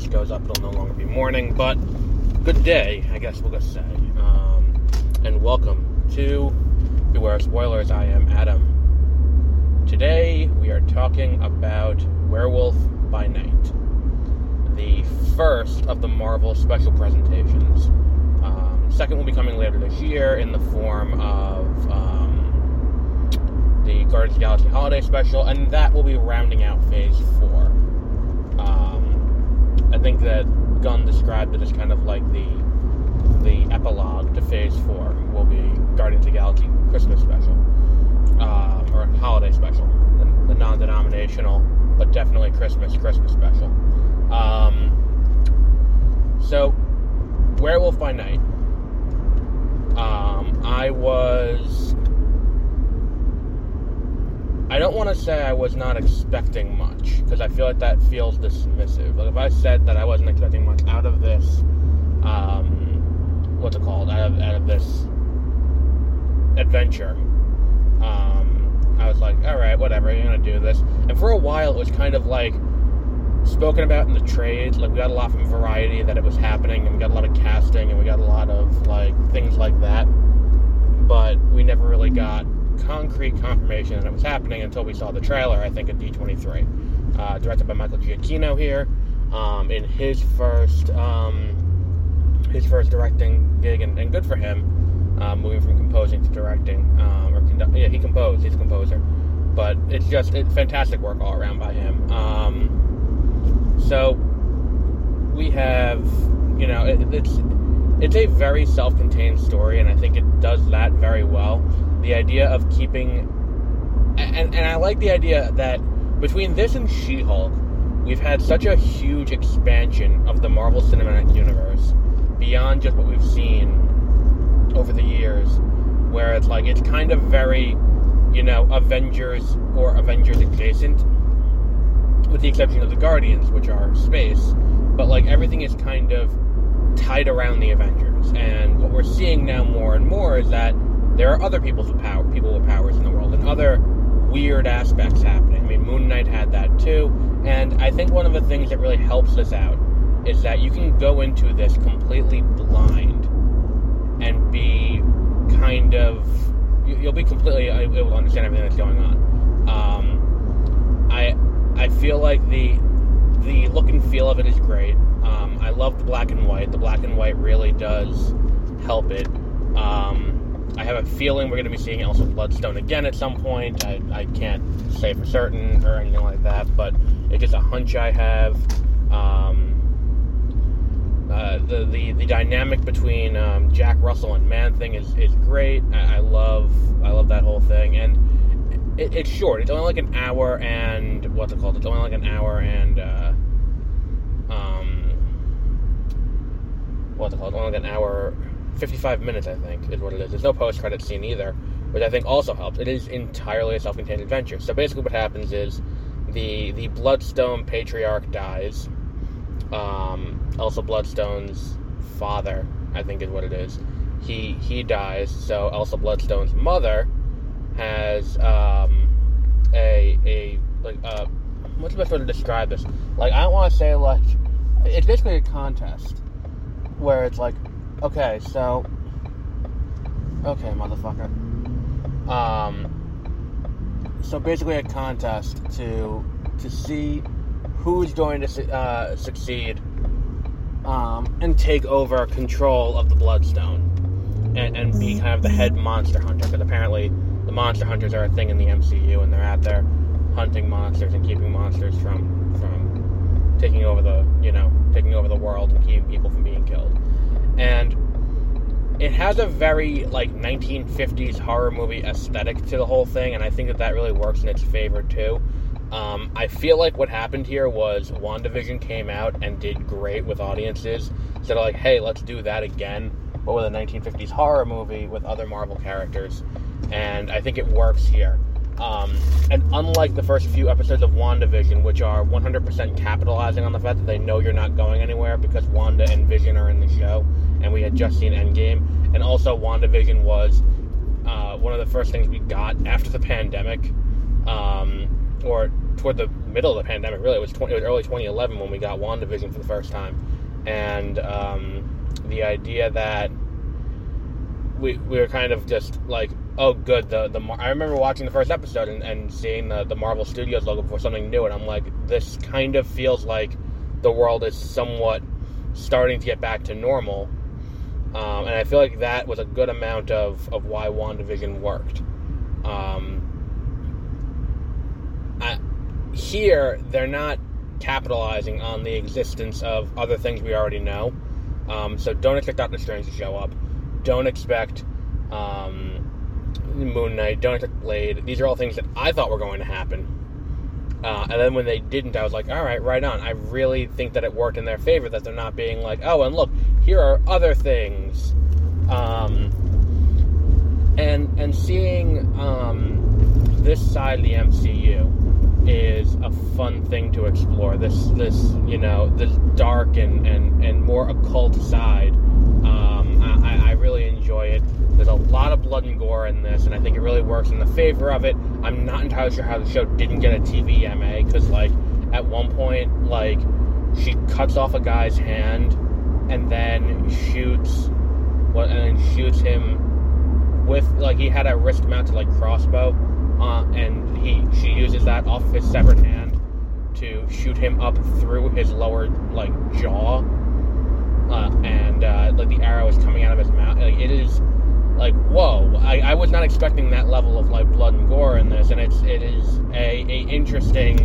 this goes up, it'll no longer be morning. But good day, I guess we'll just say. Um, and welcome to Beware Spoilers. I am Adam. Today we are talking about Werewolf by Night, the first of the Marvel special presentations. Um, second will be coming later this year in the form of. Um, the Guardians of the Galaxy Holiday Special, and that will be rounding out Phase 4. I think that Gunn described it as kind of like the the epilogue to Phase 4 will be Guardians of the Galaxy Christmas Special, uh, or Holiday Special, the, the non-denominational, but definitely Christmas Christmas Special. Um, so, Werewolf by Night. Um, I was I don't want to say I was not expecting much because I feel like that feels dismissive. Like if I said that I wasn't expecting much out of this, um, what's it called? Out of out of this adventure, um, I was like, all right, whatever, you're gonna do this. And for a while, it was kind of like spoken about in the trades. Like we got a lot from Variety that it was happening, and we got a lot of casting, and we got a lot of like things like that. But we never really got concrete confirmation that it was happening until we saw the trailer, I think, at D23. Uh, directed by Michael Giacchino here, um, in his first um, his first directing gig, and, and good for him, uh, moving from composing to directing. Um, or condu- yeah, he composed, he's a composer. But it's just it's fantastic work all around by him. Um, so we have, you know, it, it's it's a very self-contained story, and I think it does that very well. The idea of keeping, and and I like the idea that between this and She-Hulk, we've had such a huge expansion of the Marvel Cinematic Universe beyond just what we've seen over the years, where it's like it's kind of very, you know, Avengers or Avengers adjacent, with the exception of the Guardians, which are space. But like everything is kind of tied around the Avengers. And what we're seeing now more and more is that there are other people with power, people with powers in the world, and other weird aspects happening. I mean, Moon Knight had that too, and I think one of the things that really helps us out is that you can go into this completely blind and be kind of you'll be completely able to understand everything that's going on. Um, I I feel like the the look and feel of it is great. Um, I love the black and white. The black and white really does help it. Um, I have a feeling we're going to be seeing Elsa Bloodstone again at some point. I, I can't say for certain or anything like that, but it's just a hunch I have. Um, uh, the, the the dynamic between um, Jack Russell and Man Thing is, is great. I, I love I love that whole thing, and it, it's short. It's only like an hour and what's it called? It's only like an hour and uh, um, what's it called? It's Only like an hour, fifty-five minutes, I think, is what it is. There's no post-credit scene either, which I think also helps. It is entirely a self-contained adventure. So basically, what happens is the the Bloodstone patriarch dies. Um, Elsa Bloodstone's father, I think, is what it is. He he dies. So Elsa Bloodstone's mother has um, a a like uh, what's the best way to describe this? Like I don't want to say like it's basically a contest where it's like, okay, so okay, motherfucker. Um, so basically a contest to to see who's going to uh, succeed um, and take over control of the Bloodstone and, and be kind of the head monster hunter because apparently the monster hunters are a thing in the MCU and they're out there hunting monsters and keeping monsters from from taking over the you know taking over the world and keeping people from being killed and it has a very like 1950s horror movie aesthetic to the whole thing and i think that that really works in its favor too. Um, i feel like what happened here was wandavision came out and did great with audiences. So they're like hey let's do that again but with a 1950s horror movie with other marvel characters. And i think it works here um, and unlike the first few episodes of WandaVision, which are 100% capitalizing on the fact that they know you're not going anywhere because Wanda and Vision are in the show, and we had just seen Endgame, and also WandaVision was uh, one of the first things we got after the pandemic, um, or toward the middle of the pandemic. Really, it was 20, it was early 2011 when we got WandaVision for the first time, and um, the idea that we we were kind of just like, oh, good. The the I remember watching the first episode and, and seeing the the Marvel Studios logo for something new, and I'm like, this kind of feels like the world is somewhat starting to get back to normal. Um, and I feel like that was a good amount of, of why WandaVision worked. Um, I, here, they're not capitalizing on the existence of other things we already know. Um, so don't expect Doctor Strange to show up. Don't expect um, Moon Knight. Don't expect Blade. These are all things that I thought were going to happen. Uh, and then when they didn't, I was like, all right, right on. I really think that it worked in their favor that they're not being like, oh, and look, here are other things. Um, and and seeing um, this side of the MCU is a fun thing to explore. This this you know this dark and and, and more occult side. Um, enjoy it. There's a lot of blood and gore in this, and I think it really works in the favor of it. I'm not entirely sure how the show didn't get a TV TVMA because, like, at one point, like, she cuts off a guy's hand and then shoots, what, and then shoots him with, like, he had a wrist mounted like crossbow, uh, and he she uses that off his severed hand to shoot him up through his lower like jaw, uh, and uh, like the arrow is coming out of his mouth. Like, it is like whoa. I, I was not expecting that level of like blood and gore in this and it's it is a, a interesting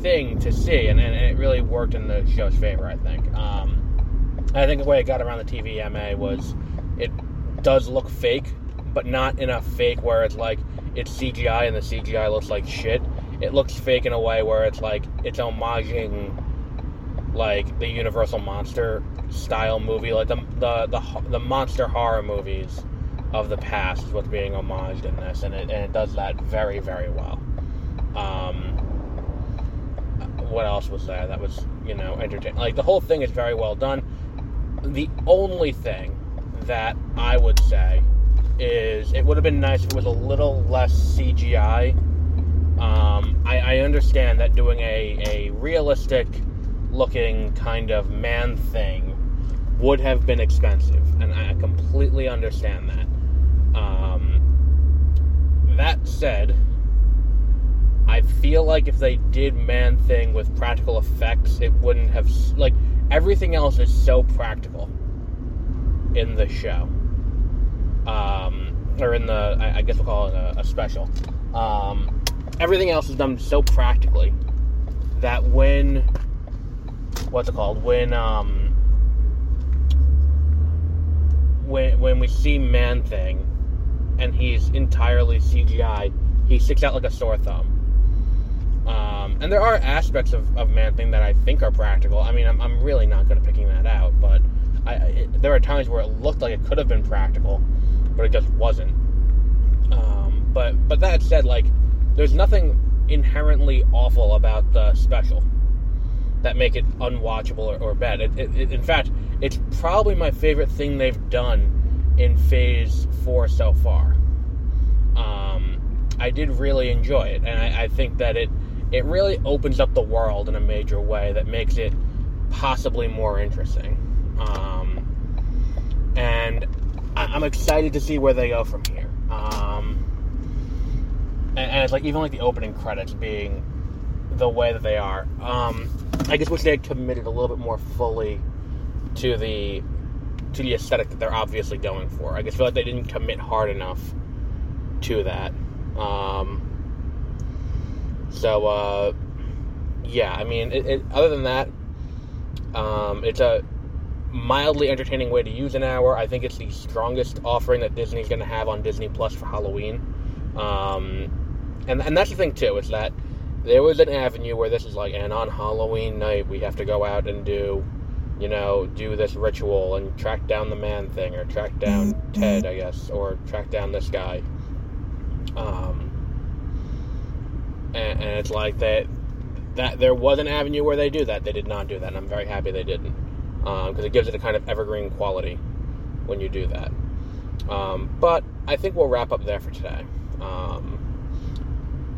thing to see and, and it really worked in the show's favor i think. Um, i think the way it got around the tvma was it does look fake but not enough fake where it's like it's cgi and the cgi looks like shit. It looks fake in a way where it's like it's homaging like the universal monster style movie, like the the the, the monster horror movies of the past is what's being homaged in this, and it and it does that very very well. Um, what else was there that was you know entertaining? Like the whole thing is very well done. The only thing that I would say is it would have been nice if it was a little less CGI. Um, I, I understand that doing a, a realistic looking kind of man thing would have been expensive, and I completely understand that. Um, that said, I feel like if they did Man Thing with practical effects, it wouldn't have like everything else is so practical in the show, um, or in the I, guess we'll call it a, a special. Um, everything else is done so practically that when what's it called when um when when we see Man Thing, and he's entirely CGI, he sticks out like a sore thumb. Um, and there are aspects of, of Man Thing that I think are practical. I mean, I'm, I'm really not good at picking that out, but I, it, there are times where it looked like it could have been practical, but it just wasn't. Um, but but that said, like, there's nothing inherently awful about the special that make it unwatchable or, or bad. It, it, in fact, it's probably my favorite thing they've done in Phase Four so far. Um, I did really enjoy it, and I, I think that it it really opens up the world in a major way that makes it possibly more interesting. Um, and I, am excited to see where they go from here. Um, and, and, it's like even like the opening credits being the way that they are. Um, I guess wish they had committed a little bit more fully to the to the aesthetic that they're obviously going for. I guess feel like they didn't commit hard enough to that. Um, so uh, yeah, I mean, it, it, other than that, um, it's a mildly entertaining way to use an hour. I think it's the strongest offering that Disney's going to have on Disney Plus for Halloween. Um, and and that's the thing too is that there was an avenue where this is like, and on Halloween night we have to go out and do, you know, do this ritual and track down the man thing, or track down mm-hmm. Ted, I guess, or track down this guy. Um, and, and it's like that. That there was an avenue where they do that. They did not do that, and I'm very happy they didn't, because um, it gives it a kind of evergreen quality when you do that. Um, but I think we'll wrap up there for today. Um,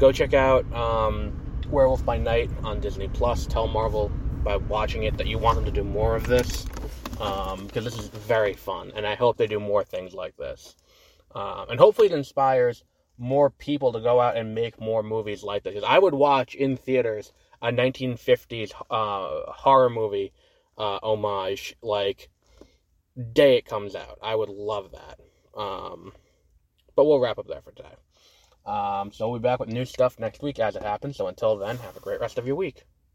go check out um, Werewolf by Night on Disney Plus. Tell Marvel by watching it that you want them to do more of this because um, this is very fun, and I hope they do more things like this. Um, and hopefully, it inspires more people to go out and make more movies like this. Because I would watch in theaters a 1950s uh, horror movie uh, homage like day it comes out. I would love that. Um, but we'll wrap up there for today. Um, so we'll be back with new stuff next week as it happens. So until then, have a great rest of your week.